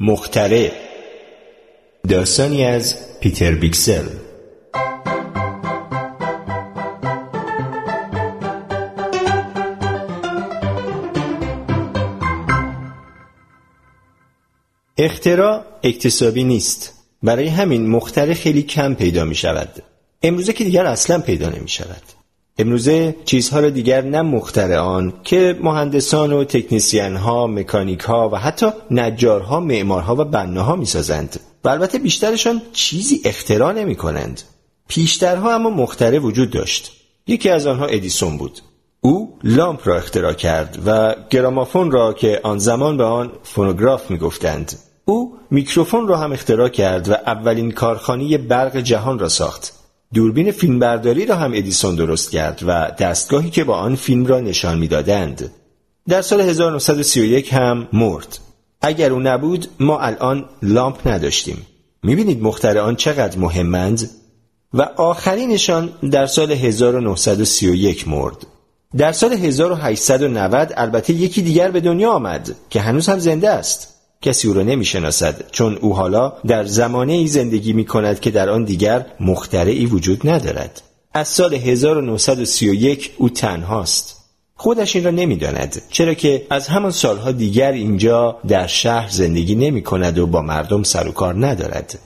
مختره. داستانی از پیتر بیکسل. اختراع اکتسابی نیست. برای همین مختره خیلی کم پیدا می شود امروزه که دیگر اصلا پیدا نمی شود امروزه چیزها را دیگر نه مخترعان که مهندسان و تکنیسیان ها، مکانیک ها و حتی نجارها، معمارها و بناها می سازند و البته بیشترشان چیزی اختراع نمی کنند. پیشترها اما مخترع وجود داشت. یکی از آنها ادیسون بود. او لامپ را اختراع کرد و گرامافون را که آن زمان به آن فونوگراف می گفتند. او میکروفون را هم اختراع کرد و اولین کارخانه برق جهان را ساخت. دوربین فیلمبرداری را هم ادیسون درست کرد و دستگاهی که با آن فیلم را نشان می‌دادند. در سال 1931 هم مرد. اگر او نبود ما الان لامپ نداشتیم. می‌بینید مخترعان چقدر مهمند؟ و آخرینشان در سال 1931 مرد. در سال 1890 البته یکی دیگر به دنیا آمد که هنوز هم زنده است. کسی او را نمی‌شناسد چون او حالا در زمانه ای زندگی می کند که در آن دیگر مخترعی وجود ندارد. از سال 1931 او تنهاست. خودش این را نمی‌داند چرا که از همان سالها دیگر اینجا در شهر زندگی نمی کند و با مردم سر و کار ندارد.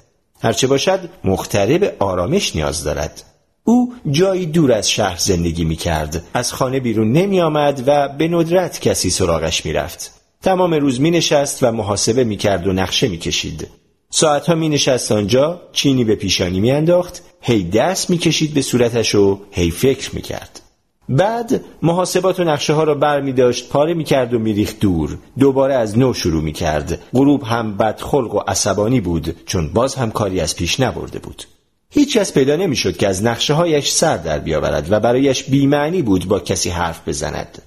هرچه باشد مختره به آرامش نیاز دارد. او جایی دور از شهر زندگی می کرد از خانه بیرون نمی آمد و به ندرت کسی سراغش می رفت تمام روز می نشست و محاسبه می کرد و نقشه می کشید. ساعتها می نشست آنجا چینی به پیشانی می انداخت هی دست می کشید به صورتش و هی فکر می کرد. بعد محاسبات و نقشه ها را بر می داشت پاره می کرد و می ریخت دور دوباره از نو شروع می کرد غروب هم بدخلق و عصبانی بود چون باز هم کاری از پیش نبرده بود هیچ کس پیدا نمی شد که از نقشه هایش سر در بیاورد و برایش بیمعنی بود با کسی حرف بزند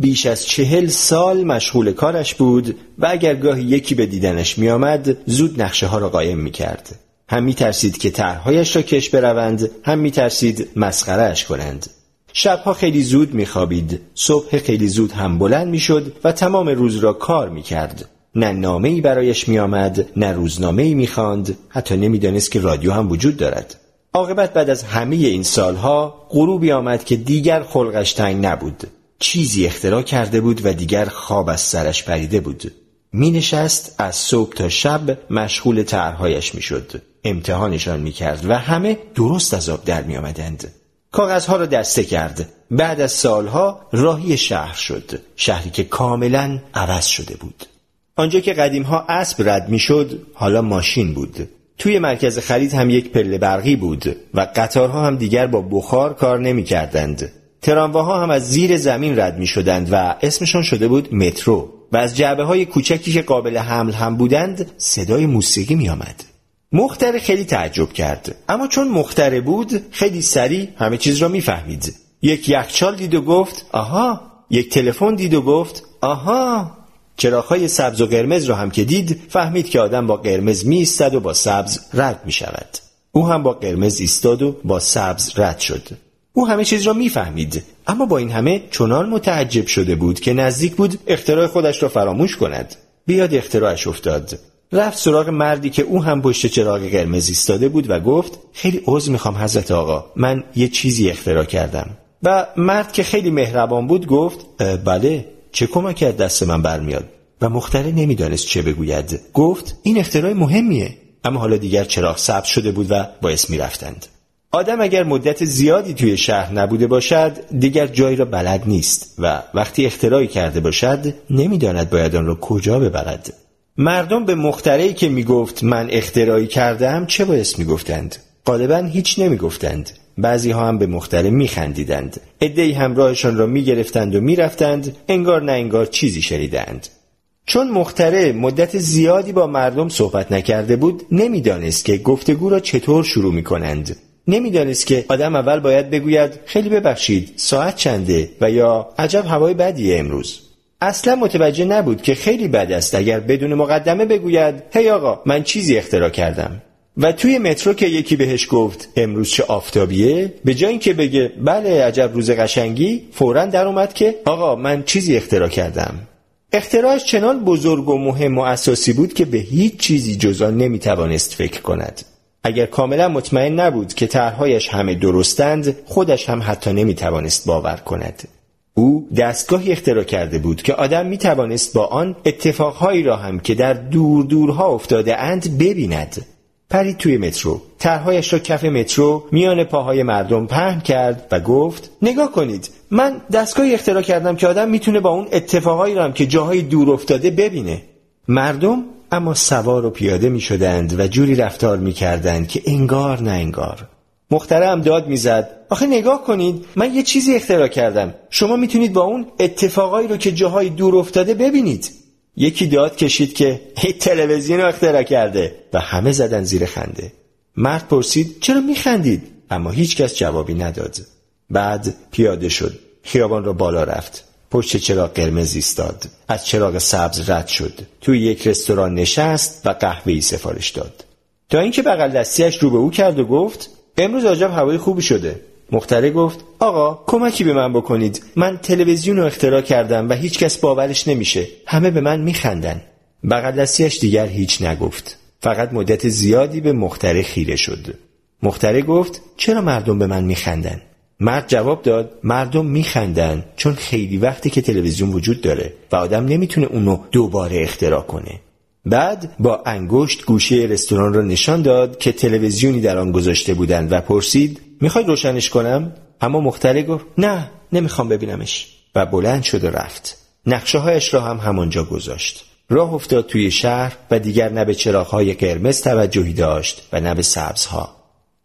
بیش از چهل سال مشغول کارش بود و اگر گاهی یکی به دیدنش می آمد زود نقشه ها را قایم می کرد. هم می ترسید که طرحهایش را کش بروند هم می ترسید مسخرهش کنند. شبها خیلی زود می خوابید. صبح خیلی زود هم بلند می شد و تمام روز را کار می کرد. نه نامه ای برایش می آمد نه روزنامه ای می خاند. حتی نمی‌دانست که رادیو هم وجود دارد. عاقبت بعد از همه این سالها غروبی آمد که دیگر خلقش تنگ نبود چیزی اختراع کرده بود و دیگر خواب از سرش پریده بود. می نشست از صبح تا شب مشغول طرحهایش می شد امتحانشان می کرد و همه درست از آب در می آمدند کاغذها را دسته کرد. بعد از سالها راهی شهر شد. شهری که کاملا عوض شده بود. آنجا که قدیمها اسب رد می شد حالا ماشین بود. توی مرکز خرید هم یک پله برقی بود و قطارها هم دیگر با بخار کار نمی کردند ترامواها هم از زیر زمین رد می شدند و اسمشان شده بود مترو و از جعبه های کوچکی که قابل حمل هم بودند صدای موسیقی می آمد. مختره خیلی تعجب کرد. اما چون مختره بود خیلی سریع همه چیز را می‌فهمید. یک یخچال دید و گفت آها. یک تلفن دید و گفت آها. چراغهای سبز و قرمز را هم که دید فهمید که آدم با قرمز می و با سبز رد می شود او هم با قرمز ایستاد و با سبز رد شد. او همه چیز را می‌فهمید. اما با این همه چنان متعجب شده بود که نزدیک بود اختراع خودش را فراموش کند. بیاد اختراعش افتاد. رفت سراغ مردی که او هم پشت چراغ قرمز ایستاده بود و گفت خیلی عذر می‌خوام حضرت آقا. من یه چیزی اختراع کردم. و مرد که خیلی مهربان بود گفت بله. چه کمکی از دست من برمیاد؟ و مختره نمی‌دانست چه بگوید. گفت این اختراع مهمیه. اما حالا دیگر چراغ ثبت شده بود و باعث می‌رفتند. آدم اگر مدت زیادی توی شهر نبوده باشد دیگر جایی را بلد نیست و وقتی اختراعی کرده باشد نمی‌داند باید آن را کجا ببرد. مردم به مخترعی که می‌گفت من اختراعی کردم چه باعث می‌گفتند؟ غالبا هیچ نمی‌گفتند. بعضی ها هم به مختره میخندیدند. عدهای همراهشان را می‌گرفتند و می‌رفتند انگار نه انگار چیزی شنیدند. چون مختره مدت زیادی با مردم صحبت نکرده بود نمی‌دانست که گفتگو را چطور شروع می کنند نمی‌دانست که آدم اول باید بگوید خیلی ببخشید ساعت چنده و یا عجب هوای بدیه امروز. اصلا متوجه نبود که خیلی بد است اگر بدون مقدمه بگوید هی آقا من چیزی اختراع کردم. و توی مترو که یکی بهش گفت امروز چه آفتابیه؟ به جای اینکه بگه بله عجب روز قشنگی. فورا در اومد که آقا من چیزی اختراع کردم. اختراعش چنان بزرگ و مهم و اساسی بود که به هیچ چیزی جزا نمی‌توانست فکر کند. اگر کاملا مطمئن نبود که طرحهایش همه درستند خودش هم حتی نمی‌توانست باور کند. او دستگاهی اختراع کرده بود که آدم می توانست با آن اتفاقهایی را هم که در دور دورها افتاده اند ببیند. پرید توی مترو. طرحهایش را کف مترو میان پاهای مردم پهن کرد و گفت نگاه کنید من دستگاهی اختراع کردم که آدم می‌تونه با اون اتفاقهایی را هم که جاهای دور افتاده ببینه. مردم اما سوار و پیاده می شدند و جوری رفتار می کردند که انگار نه انگار. مخترم داد می‌زد آخه نگاه کنید من یه چیزی اختراع کردم. شما می‌تونید با اون اتفاقایی رو که جاهای دور افتاده ببینید. یکی داد کشید که هی تلویزیون اختراع کرده. و همه زدن زیر خنده. مرد پرسید چرا میخندید؟ اما هیچکس جوابی نداد. بعد پیاده شد. خیابان را بالا رفت. پشت چراغ قرمز ایستاد. از چراغ سبز رد شد. توی یک رستوران نشست و قهوه ای سفارش داد. تا اینکه بغل دستیش رو به او کرد و گفت امروز عجب هوای خوبی شده. مختره گفت آقا کمکی به من بکنید. من تلویزیون رو اختراع کردم و هیچکس باورش نمیشه. همه به من میخندن. بغل دستیش دیگر هیچ نگفت. فقط مدت زیادی به مختره خیره شد. مختره گفت چرا مردم به من میخندن؟ مرد جواب داد مردم میخندن چون خیلی وقتی که تلویزیون وجود داره و آدم نمی‌تونه اونو دوباره اختراع کنه. بعد با انگشت گوشه رستوران را نشان داد که تلویزیونی در آن گذاشته بودند و پرسید می‌خوای روشنش کنم؟ اما مختره گفت نه نمی‌خوام ببینمش. و بلند شد و رفت. نقشه هایش را هم همانجا گذاشت. راه افتاد توی شهر و دیگر نه به چراغهای قرمز توجهی داشت و نه به سبزها.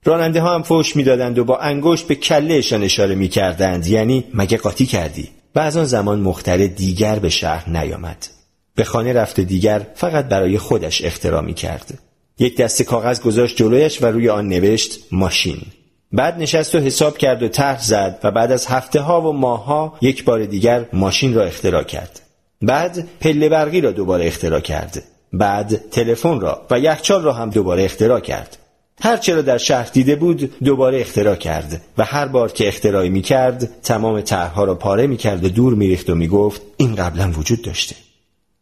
راننده ها هم فوش می‌دادند و با انگشت به کلهشان اشاره می‌کردند یعنی مگه قاطی کردی و از آن زمان مختره دیگر به شهر نیامد به خانه رفت دیگر فقط برای خودش اختراع می کرد. یک دسته کاغذ گذاشت جلویش و روی آن نوشت ماشین. بعد نشست و حساب کرد و طرح زد و بعد از هفته ها و ماه ها یک بار دیگر ماشین را اختراع کرد. بعد پله برقی را دوباره اختراع کرد. بعد تلفن را و یخچال را هم دوباره اختراع کرد. هر چرا در شهر دیده بود دوباره اختراع کرد و هر بار که اختراعی می کرد تمام طرحها را پاره می کرد و دور می ریخت و می گفت این قبلا وجود داشته.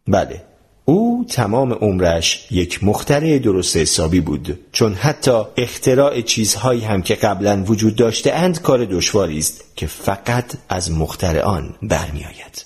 بله او تمام عمرش یک مخترع درست حسابی بود چون حتی اختراع چیزهایی هم که قبلا وجود داشته اند کار دشواری است که فقط از مخترعان برمیآید.